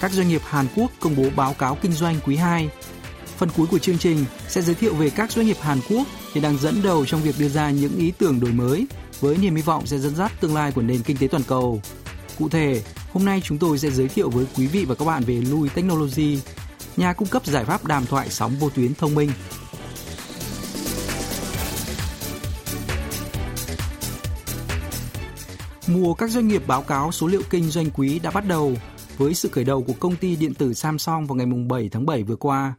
các doanh nghiệp Hàn Quốc công bố báo cáo kinh doanh quý 2. Phần cuối của chương trình sẽ giới thiệu về các doanh nghiệp Hàn Quốc hiện đang dẫn đầu trong việc đưa ra những ý tưởng đổi mới với niềm hy vọng sẽ dẫn dắt tương lai của nền kinh tế toàn cầu. Cụ thể, hôm nay chúng tôi sẽ giới thiệu với quý vị và các bạn về Lui Technology, nhà cung cấp giải pháp đàm thoại sóng vô tuyến thông minh. Mùa các doanh nghiệp báo cáo số liệu kinh doanh quý đã bắt đầu với sự khởi đầu của công ty điện tử Samsung vào ngày 7 tháng 7 vừa qua.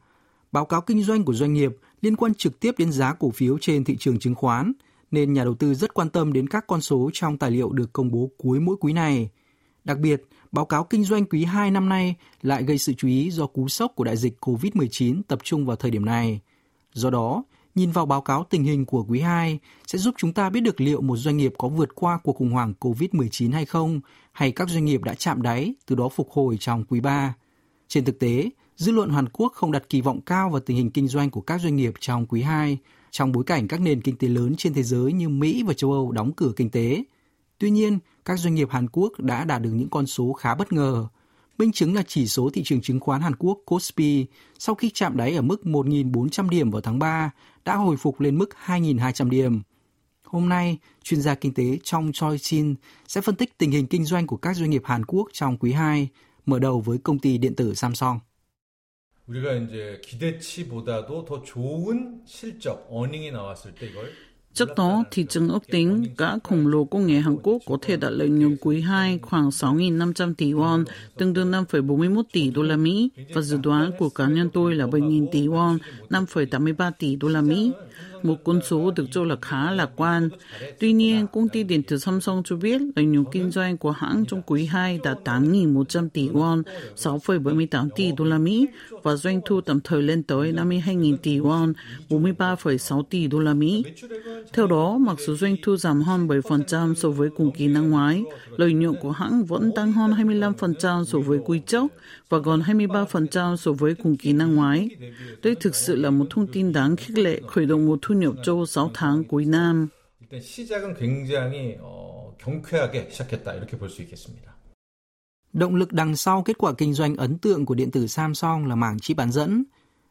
Báo cáo kinh doanh của doanh nghiệp liên quan trực tiếp đến giá cổ phiếu trên thị trường chứng khoán, nên nhà đầu tư rất quan tâm đến các con số trong tài liệu được công bố cuối mỗi quý này. Đặc biệt, báo cáo kinh doanh quý 2 năm nay lại gây sự chú ý do cú sốc của đại dịch COVID-19 tập trung vào thời điểm này. Do đó, nhìn vào báo cáo tình hình của quý 2 sẽ giúp chúng ta biết được liệu một doanh nghiệp có vượt qua cuộc khủng hoảng COVID-19 hay không, hay các doanh nghiệp đã chạm đáy, từ đó phục hồi trong quý 3. Trên thực tế, dư luận Hàn Quốc không đặt kỳ vọng cao vào tình hình kinh doanh của các doanh nghiệp trong quý 2, trong bối cảnh các nền kinh tế lớn trên thế giới như Mỹ và châu Âu đóng cửa kinh tế. Tuy nhiên, các doanh nghiệp Hàn Quốc đã đạt được những con số khá bất ngờ. Minh chứng là chỉ số thị trường chứng khoán Hàn Quốc Kospi sau khi chạm đáy ở mức 1.400 điểm vào tháng 3 đã hồi phục lên mức 2.200 điểm. Hôm nay, chuyên gia kinh tế trong Choi Chin sẽ phân tích tình hình kinh doanh của các doanh nghiệp Hàn Quốc trong quý 2, mở đầu với công ty điện tử Samsung. Trước đó, thị trường ước tính cả khổng lồ công nghệ Hàn Quốc có thể đạt lợi nhuận quý 2 khoảng 6.500 tỷ won, tương đương 5,41 tỷ đô la Mỹ, và dự đoán của cá nhân tôi là 7.000 tỷ won, 5,83 tỷ đô la Mỹ một con số được cho là khá lạc quan. Tuy nhiên, công ty điện tử Samsung cho biết lợi nhuận kinh doanh của hãng trong quý 2 đạt 8.100 tỷ won, 6,78 tỷ đô la Mỹ và doanh thu tạm thời lên tới 52.000 tỷ won, 43,6 tỷ đô la Mỹ. Theo đó, mặc dù doanh thu giảm hơn 7% so với cùng kỳ năm ngoái, lợi nhuận của hãng vẫn tăng hơn 25% so với quý trước và còn 23% so với cùng kỳ năm ngoái. Đây thực sự là một thông tin đáng khích lệ khởi động một thu nhập cho 6 tháng cuối năm. 일단 시작은 굉장히 어, 경쾌하게 시작했다 이렇게 볼 수 있겠습니다. Động lực đằng sau kết quả kinh doanh ấn tượng của điện tử Samsung là mảng chip bán dẫn.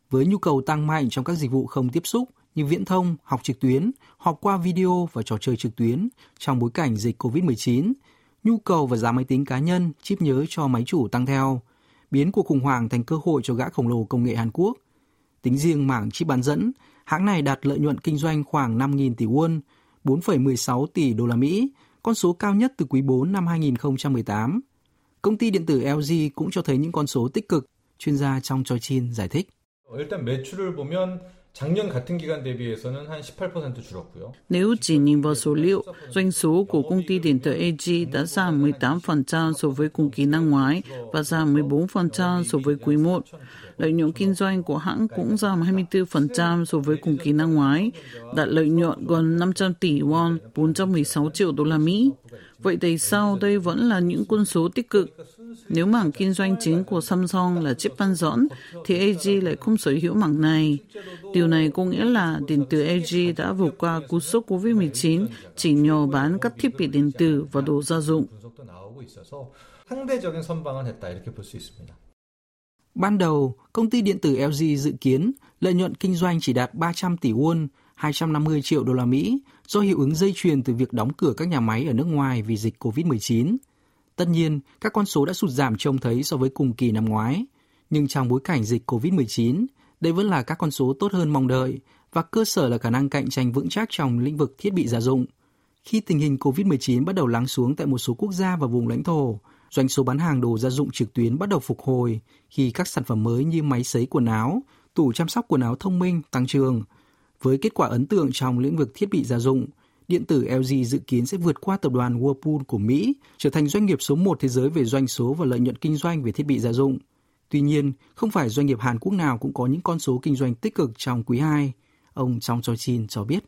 Với nhu cầu tăng mạnh trong các dịch vụ không tiếp xúc như viễn thông, học trực tuyến, họp qua video và trò chơi trực tuyến trong bối cảnh dịch COVID-19, nhu cầu và giá máy tính cá nhân, chip nhớ cho máy chủ tăng theo, biến cuộc khủng hoảng thành cơ hội cho gã khổng lồ công nghệ Hàn Quốc. Tính riêng mảng chip bán dẫn, Hãng này đạt lợi nhuận kinh doanh khoảng 5.000 tỷ won, 4,16 tỷ đô la Mỹ, con số cao nhất từ quý 4 năm 2018. Công ty điện tử LG cũng cho thấy những con số tích cực, chuyên gia trong cho Chin giải thích. Nếu chỉ nhìn vào số liệu, doanh số của công ty điện tử AG đã giảm 18% so với cùng kỳ năm ngoái và giảm 14% so với quý 1. Lợi nhuận kinh doanh của hãng cũng giảm 24% so với cùng kỳ năm ngoái, đạt lợi nhuận gần 500 tỷ won, 416 triệu đô la Mỹ. Vậy tại sao đây vẫn là những con số tích cực? Nếu mảng kinh doanh chính của Samsung là chip bán dẫn, thì AG lại không sở hữu mảng này. Điều này có nghĩa là điện tử AG đã vượt qua cú sốc COVID-19 chỉ nhờ bán các thiết bị điện tử và đồ gia dụng. 분석도 나오고 있어서 상대적인 선방을 했다 이렇게 볼 수 있습니다. Ban đầu, công ty điện tử LG dự kiến lợi nhuận kinh doanh chỉ đạt 300 tỷ won, 250 triệu đô la Mỹ do hiệu ứng dây chuyền từ việc đóng cửa các nhà máy ở nước ngoài vì dịch COVID-19. Tất nhiên, các con số đã sụt giảm trông thấy so với cùng kỳ năm ngoái. Nhưng trong bối cảnh dịch COVID-19, đây vẫn là các con số tốt hơn mong đợi và cơ sở là khả năng cạnh tranh vững chắc trong lĩnh vực thiết bị gia dụng. Khi tình hình COVID-19 bắt đầu lắng xuống tại một số quốc gia và vùng lãnh thổ, doanh số bán hàng đồ gia dụng trực tuyến bắt đầu phục hồi khi các sản phẩm mới như máy sấy quần áo, tủ chăm sóc quần áo thông minh tăng trưởng. Với kết quả ấn tượng trong lĩnh vực thiết bị gia dụng, điện tử LG dự kiến sẽ vượt qua tập đoàn Whirlpool của Mỹ, trở thành doanh nghiệp số 1 thế giới về doanh số và lợi nhuận kinh doanh về thiết bị gia dụng. Tuy nhiên, không phải doanh nghiệp Hàn Quốc nào cũng có những con số kinh doanh tích cực trong quý 2. Ông trong Choi Chin cho biết.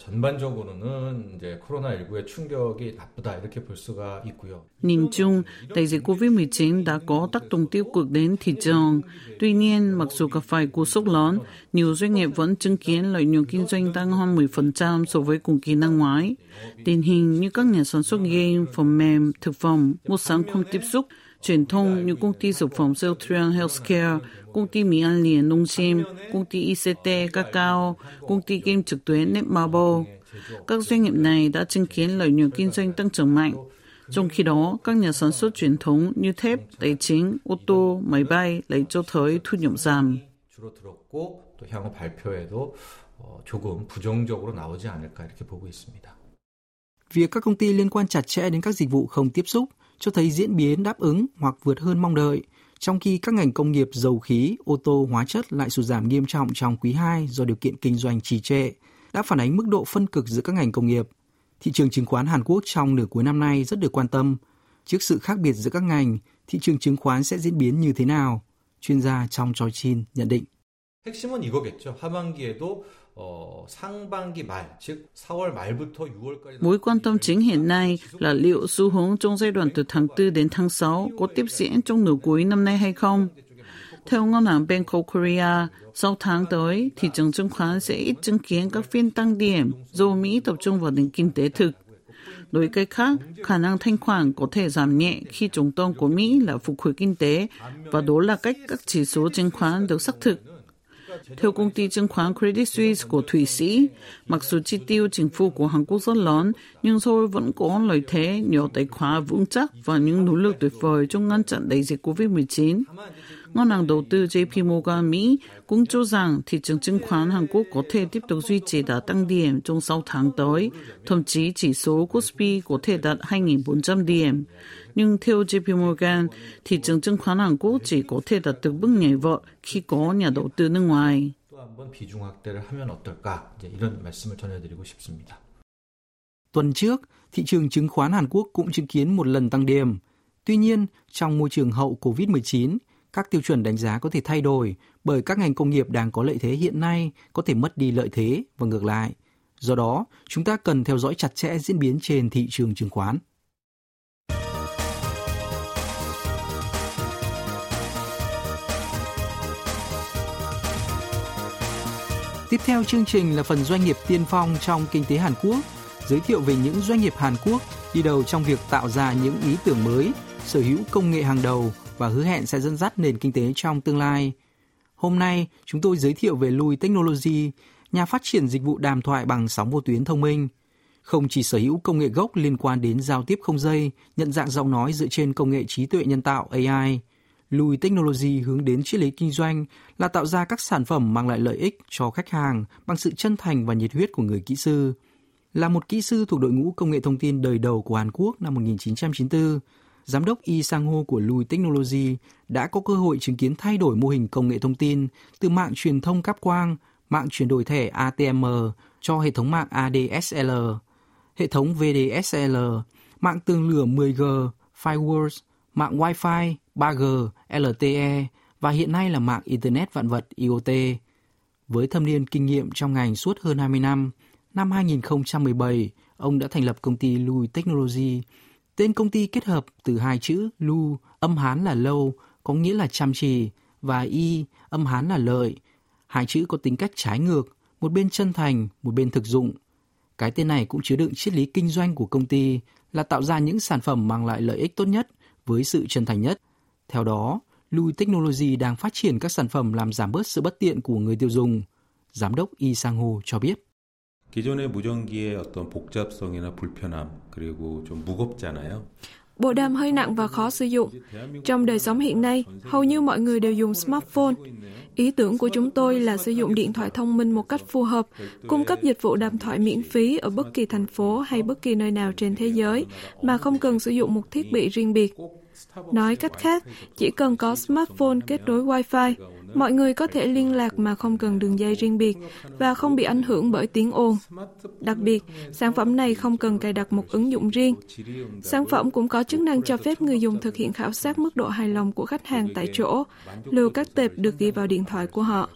전반적으로는 이제 코로나19의 충격이 나쁘다 이렇게 볼 수가 있고요. Nhìn chung, đại dịch COVID-19 đã có tác động tiêu cực đến thị trường. Tuy nhiên, mặc dù gặp phải cú sốc lớn, nhiều doanh nghiệp vẫn chứng kiến lợi nhuận kinh doanh tăng hơn 10% so với cùng kỳ năm ngoái. Điển hình như các nhà sản xuất game, phần mềm, thực phẩm, mua sắm không tiếp xúc, truyền thông như công ty dược phẩm Celtrion Healthcare, công ty Mỹ An liền nông sim, công ty ICT Cacao, công ty game trực tuyến Netmarble. Các doanh nghiệp này đã chứng kiến lợi nhuận kinh doanh tăng trưởng mạnh. Trong khi đó, các nhà sản xuất truyền thống như thép, tài chính, ô tô, máy bay lại cho thấy thu nhập giảm. Việc các công ty liên quan chặt chẽ đến các dịch vụ không tiếp xúc cho thấy diễn biến đáp ứng hoặc vượt hơn mong đợi, trong khi các ngành công nghiệp dầu khí, ô tô, hóa chất lại sụt giảm nghiêm trọng trong quý 2 do điều kiện kinh doanh trì trệ, đã phản ánh mức độ phân cực giữa các ngành công nghiệp. Thị trường chứng khoán Hàn Quốc trong nửa cuối năm nay rất được quan tâm. Trước sự khác biệt giữa các ngành, thị trường chứng khoán sẽ diễn biến như thế nào? Chuyên gia trong Choi Chin nhận định. 핵심은 이거겠죠. 하반기에도 Mối quan tâm chính hiện nay là liệu xu hướng trong giai đoạn từ tháng 4 đến tháng 6 có tiếp diễn trong nửa cuối năm nay hay không. Theo ngân hàng Bank of Korea, sau tháng tới, thị trường chứng khoán sẽ ít chứng kiến các phiên tăng điểm do Mỹ tập trung vào nền kinh tế thực. Nói cách khác, khả năng thanh khoản có thể giảm nhẹ khi trọng tâm của Mỹ là phục hồi kinh tế và đó là cách các chỉ số chứng khoán được xác thực theo công ty chứng khoán Credit Suisse của Thụy Sĩ, mặc dù chi tiêu chính phủ của Hàn Quốc rất lớn, nhưng Seoul vẫn có lợi thế nhờ tài khoá vững chắc và những nỗ lực tuyệt vời trong ngăn chặn đại dịch COVID-19 Ngân hàng đầu tư JP Morgan Mỹ cũng cho rằng thị trường chứng khoán Hàn Quốc có thể tiếp tục duy trì đà tăng điểm trong 6 tháng tới, thậm chí chỉ số Kospi có thể đạt 2.400 điểm. Nhưng theo JP Morgan, thị trường chứng khoán Hàn Quốc chỉ có thể đạt được bước nhảy vọt khi có nhà đầu tư nước ngoài. 또 한번 비중 확대를 하면 어떨까 이제 이런 말씀을 전해드리고 싶습니다. Tuần trước, thị trường chứng khoán Hàn Quốc cũng chứng kiến một lần tăng điểm. Tuy nhiên, trong môi trường hậu COVID-19, các tiêu chuẩn đánh giá có thể thay đổi bởi các ngành công nghiệp đang có lợi thế hiện nay có thể mất đi lợi thế và ngược lại. Do đó, chúng ta cần theo dõi chặt chẽ diễn biến trên thị trường chứng khoán. Tiếp theo chương trình là phần doanh nghiệp tiên phong trong kinh tế Hàn Quốc, giới thiệu về những doanh nghiệp Hàn Quốc đi đầu trong việc tạo ra những ý tưởng mới, sở hữu công nghệ hàng đầu và hứa hẹn sẽ dẫn dắt nền kinh tế trong tương lai. Hôm nay, chúng tôi giới thiệu về Lui Technology, nhà phát triển dịch vụ đàm thoại bằng sóng vô tuyến thông minh. Không chỉ sở hữu công nghệ gốc liên quan đến giao tiếp không dây, nhận dạng giọng nói dựa trên công nghệ trí tuệ nhân tạo AI, Lui Technology hướng đến triết lý kinh doanh là tạo ra các sản phẩm mang lại lợi ích cho khách hàng bằng sự chân thành và nhiệt huyết của người kỹ sư. Là một kỹ sư thuộc đội ngũ công nghệ thông tin đời đầu của Hàn Quốc năm 1994, giám đốc Yi Sang-ho của Lui Technology đã có cơ hội chứng kiến thay đổi mô hình công nghệ thông tin từ mạng truyền thông cáp quang, mạng chuyển đổi thẻ ATM cho hệ thống mạng ADSL, hệ thống VDSL, mạng tường lửa 10G, firewalls, mạng Wi-Fi, 3G, LTE và hiện nay là mạng Internet vạn vật IoT. Với thâm niên kinh nghiệm trong ngành suốt hơn 20 năm, năm 2017, ông đã thành lập công ty Lui Technology. Tên công ty kết hợp từ hai chữ Lu, âm Hán là lâu, có nghĩa là chăm chỉ, và Y, âm Hán là lợi. Hai chữ có tính cách trái ngược, một bên chân thành, một bên thực dụng. Cái tên này cũng chứa đựng triết lý kinh doanh của công ty là tạo ra những sản phẩm mang lại lợi ích tốt nhất với sự chân thành nhất. Theo đó, Lui Technology đang phát triển các sản phẩm làm giảm bớt sự bất tiện của người tiêu dùng. Giám đốc Y Sang Ho cho biết. 기존의 무전기의 어떤 복잡성이나 불편함 그리고 좀 무겁잖아요. Bộ đàm hơi nặng và khó sử dụng. Trong đời sống hiện nay, hầu như mọi người đều dùng smartphone. Ý tưởng của chúng tôi là sử dụng điện thoại thông minh một cách phù hợp, cung cấp dịch vụ đàm thoại miễn phí ở bất kỳ thành phố hay bất kỳ nơi nào trên thế giới, mà không cần sử dụng một thiết bị riêng biệt. Nói cách khác, chỉ cần có smartphone kết nối Wi-Fi, Mọi người có thể liên lạc mà không cần đường dây riêng biệt và không bị ảnh hưởng bởi tiếng ồn. Đặc biệt, sản phẩm này không cần cài đặt một ứng dụng riêng. Sản phẩm cũng có chức năng cho phép người dùng thực hiện khảo sát mức độ hài lòng của khách hàng tại chỗ, lưu các tệp được ghi vào điện thoại của họ.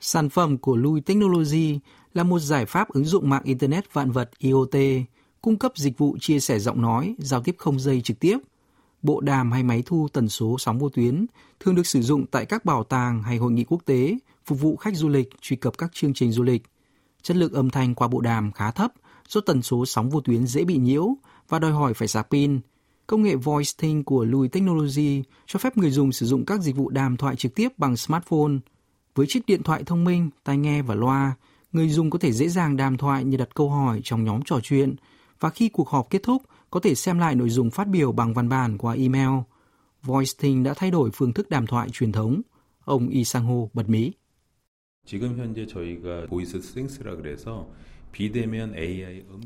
Sản phẩm của Lui Technology là một giải pháp ứng dụng mạng Internet vạn vật IoT, cung cấp dịch vụ chia sẻ giọng nói, giao tiếp không dây trực tiếp. Bộ đàm hay máy thu tần số sóng vô tuyến thường được sử dụng tại các bảo tàng hay hội nghị quốc tế, phục vụ khách du lịch truy cập các chương trình du lịch. Chất lượng âm thanh qua bộ đàm khá thấp do tần số sóng vô tuyến dễ bị nhiễu và đòi hỏi phải sạc pin. Công nghệ Voice Thing của Louis Technology cho phép người dùng sử dụng các dịch vụ đàm thoại trực tiếp bằng smartphone. Với chiếc điện thoại thông minh, tai nghe và loa, người dùng có thể dễ dàng đàm thoại như đặt câu hỏi trong nhóm trò chuyện và khi cuộc họp kết thúc có thể xem lại nội dung phát biểu bằng văn bản qua email. Voice Thing đã thay đổi phương thức đàm thoại truyền thống. Ông Yi Sang Ho bật mí. 지금 현재 저희가 보이스 스윙스라 그래서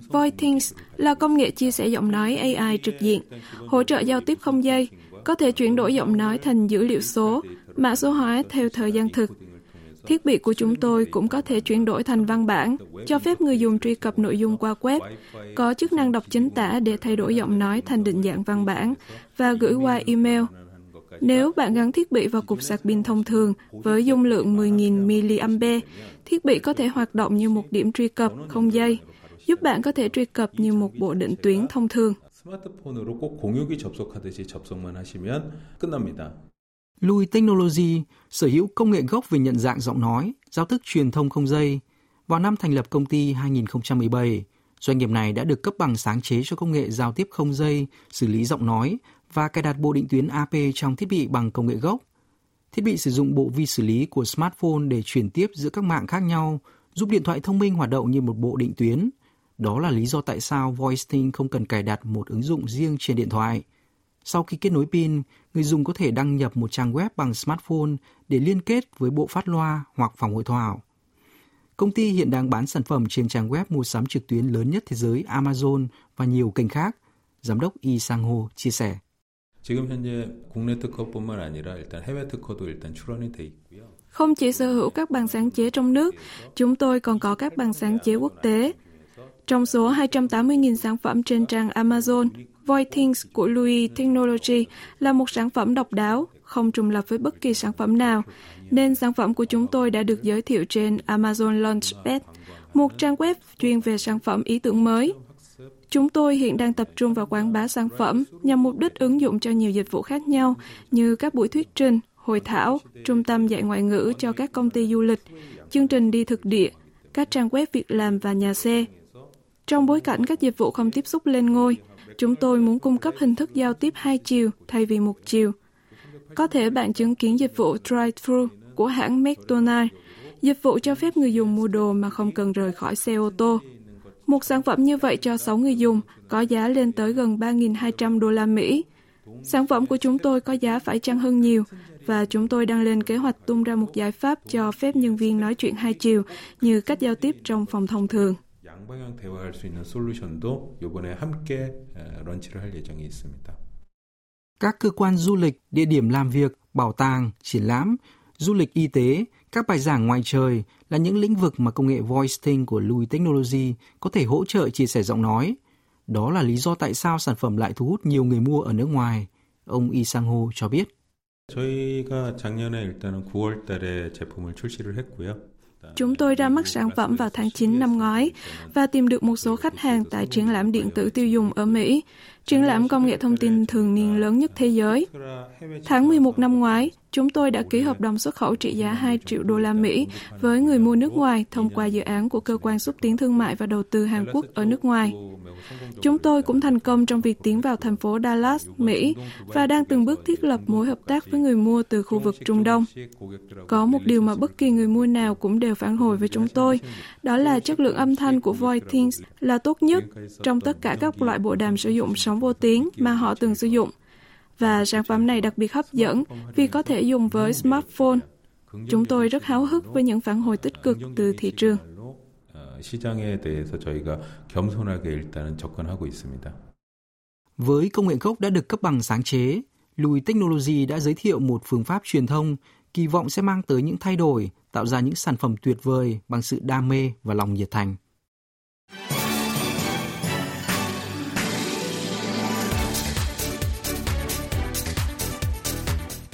Voicethings là công nghệ chia sẻ giọng nói AI trực diện, hỗ trợ giao tiếp không dây, có thể chuyển đổi giọng nói thành dữ liệu số, mã số hóa theo thời gian thực. Thiết bị của chúng tôi cũng có thể chuyển đổi thành văn bản, cho phép người dùng truy cập nội dung qua web, có chức năng đọc chính tả để thay đổi giọng nói thành định dạng văn bản và gửi qua email. Nếu bạn gắn thiết bị vào cục sạc pin thông thường với dung lượng 10.000 mAh, thiết bị có thể hoạt động như một điểm truy cập không dây, giúp bạn có thể truy cập như một bộ định tuyến thông thường. Louis Technology sở hữu công nghệ gốc về nhận dạng giọng nói, giao thức truyền thông không dây. Vào năm thành lập công ty 2017, doanh nghiệp này đã được cấp bằng sáng chế cho công nghệ giao tiếp không dây, xử lý giọng nói và cài đặt bộ định tuyến AP trong thiết bị bằng công nghệ gốc. Thiết bị sử dụng bộ vi xử lý của smartphone để chuyển tiếp giữa các mạng khác nhau, giúp điện thoại thông minh hoạt động như một bộ định tuyến. Đó là lý do tại sao VoiceThing không cần cài đặt một ứng dụng riêng trên điện thoại. Sau khi kết nối pin, người dùng có thể đăng nhập một trang web bằng smartphone để liên kết với bộ phát loa hoặc phòng hội thảo. Công ty hiện đang bán sản phẩm trên trang web mua sắm trực tuyến lớn nhất thế giới Amazon và nhiều kênh khác, giám đốc Yi Sang Ho chia sẻ. Không chỉ sở hữu các bằng sáng chế trong nước, chúng tôi còn có các bằng sáng chế quốc tế. Trong số 280.000 sản phẩm trên trang Amazon, Voithings của Louis Technology là một sản phẩm độc đáo, không trùng lập với bất kỳ sản phẩm nào, nên sản phẩm của chúng tôi đã được giới thiệu trên Amazon Launchpad, một trang web chuyên về sản phẩm ý tưởng mới. Chúng tôi hiện đang tập trung vào quảng bá sản phẩm nhằm mục đích ứng dụng cho nhiều dịch vụ khác nhau như các buổi thuyết trình, hội thảo, trung tâm dạy ngoại ngữ cho các công ty du lịch, chương trình đi thực địa, các trang web việc làm và nhà xe. Trong bối cảnh các dịch vụ không tiếp xúc lên ngôi, chúng tôi muốn cung cấp hình thức giao tiếp hai chiều thay vì một chiều. Có thể bạn chứng kiến dịch vụ drive-thru của hãng McDonald's, dịch vụ cho phép người dùng mua đồ mà không cần rời khỏi xe ô tô. Một sản phẩm như vậy cho 6 người dùng có giá lên tới gần 3.200 đô la Mỹ. Sản phẩm của chúng tôi có giá phải chăng hơn nhiều và chúng tôi đang lên kế hoạch tung ra một giải pháp cho phép nhân viên nói chuyện hai chiều như cách giao tiếp trong phòng thông thường. 양방향 대화할 수 있는 솔루션도 이번에 함께 런치를 할 예정이 있습니다. Các cơ quan du lịch, địa điểm làm việc, bảo tàng, triển lãm, du lịch y tế, các bài giảng ngoài trời là những lĩnh vực mà công nghệ Voice Thing của Louis Technology có thể hỗ trợ chia sẻ giọng nói. Đó là lý do tại sao sản phẩm lại thu hút nhiều người mua ở nước ngoài. Ông Yi Sang Ho cho biết. 저희가 작년에 일단은 9월 달에 제품을 출시를 했고요. Chúng tôi ra mắt sản phẩm vào tháng 9 năm ngoái và tìm được một số khách hàng tại triển lãm điện tử tiêu dùng ở Mỹ, triển lãm công nghệ thông tin thường niên lớn nhất thế giới. Tháng 11 năm ngoái, chúng tôi đã ký hợp đồng xuất khẩu trị giá 2 triệu đô la Mỹ với người mua nước ngoài thông qua dự án của Cơ quan xúc tiến thương mại và đầu tư Hàn Quốc ở nước ngoài. Chúng tôi cũng thành công trong việc tiến vào thành phố Dallas, Mỹ và đang từng bước thiết lập mối hợp tác với người mua từ khu vực Trung Đông. Có một điều mà bất kỳ người mua nào cũng đều phản hồi với chúng tôi, đó là chất lượng âm thanh của Voithings là tốt nhất trong tất cả các loại bộ đàm sử dụng sóng vô tuyến mà họ từng sử dụng. Và sản phẩm này đặc biệt hấp dẫn vì có thể dùng với smartphone. Chúng tôi rất háo hức với những phản hồi tích cực từ thị trường. Với công nghệ gốc đã được cấp bằng sáng chế, Lùi Technology đã giới thiệu một phương pháp truyền thông kỳ vọng sẽ mang tới những thay đổi, tạo ra những sản phẩm tuyệt vời bằng sự đam mê và lòng nhiệt thành.